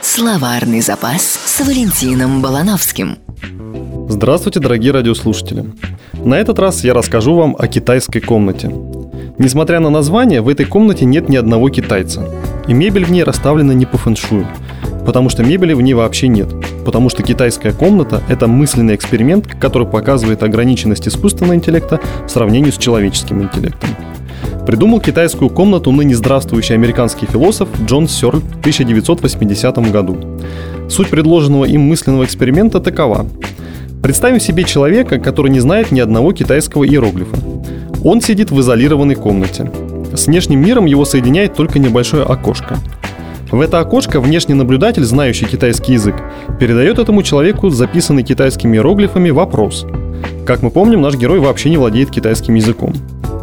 Словарный запас с Валентином Балановским. Здравствуйте, дорогие радиослушатели. На этот раз я расскажу вам о китайской комнате. Несмотря на название, в этой комнате нет ни одного китайца. И мебель в ней расставлена не по фэншую, потому что мебели в ней вообще нет. Потому что китайская комната – это мысленный эксперимент, который показывает ограниченность искусственного интеллекта в сравнении с человеческим интеллектом. Придумал китайскую комнату ныне здравствующий американский философ Джон Сёрль в 1980 году. Суть предложенного им мысленного эксперимента такова. Представим себе человека, который не знает ни одного китайского иероглифа. Он сидит в изолированной комнате. С внешним миром его соединяет только небольшое окошко. В это окошко внешний наблюдатель, знающий китайский язык, передает этому человеку записанный китайскими иероглифами вопрос. Как мы помним, наш герой вообще не владеет китайским языком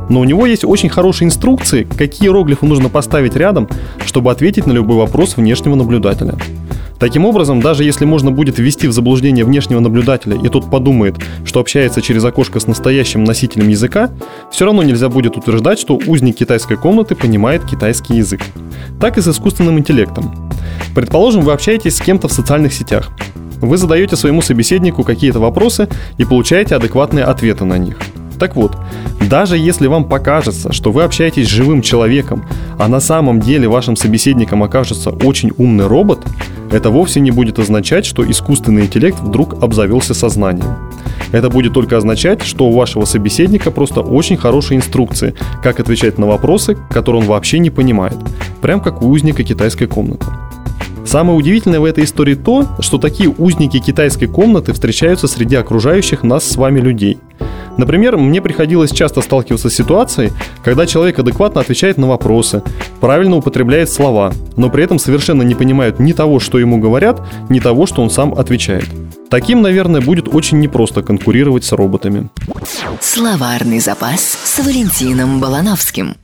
но у него есть очень хорошие инструкции, какие иероглифы нужно поставить рядом, чтобы ответить на любой вопрос внешнего наблюдателя. Таким образом, даже если можно будет ввести в заблуждение внешнего наблюдателя, и тот подумает, что общается через окошко с настоящим носителем языка, все равно нельзя будет утверждать, что узник китайской комнаты понимает китайский язык. Так и с искусственным интеллектом. Предположим, вы общаетесь с кем-то в социальных сетях. Вы задаете своему собеседнику какие-то вопросы и получаете адекватные ответы на них – так вот, даже если вам покажется, что вы общаетесь с живым человеком, а на самом деле вашим собеседником окажется очень умный робот, это вовсе не будет означать, что искусственный интеллект вдруг обзавелся сознанием. Это будет только означать, что у вашего собеседника просто очень хорошие инструкции, как отвечать на вопросы, которые он вообще не понимает, прям как у узника китайской комнаты. Самое удивительное в этой истории то, что такие узники китайской комнаты встречаются среди окружающих нас с вами людей – Например, мне приходилось часто сталкиваться с ситуацией, когда человек адекватно отвечает на вопросы, правильно употребляет слова, но при этом совершенно не понимает ни того, что ему говорят, ни того, что он сам отвечает. Таким, наверное, будет очень непросто конкурировать с роботами. Словарный запас с Валентином Балановским.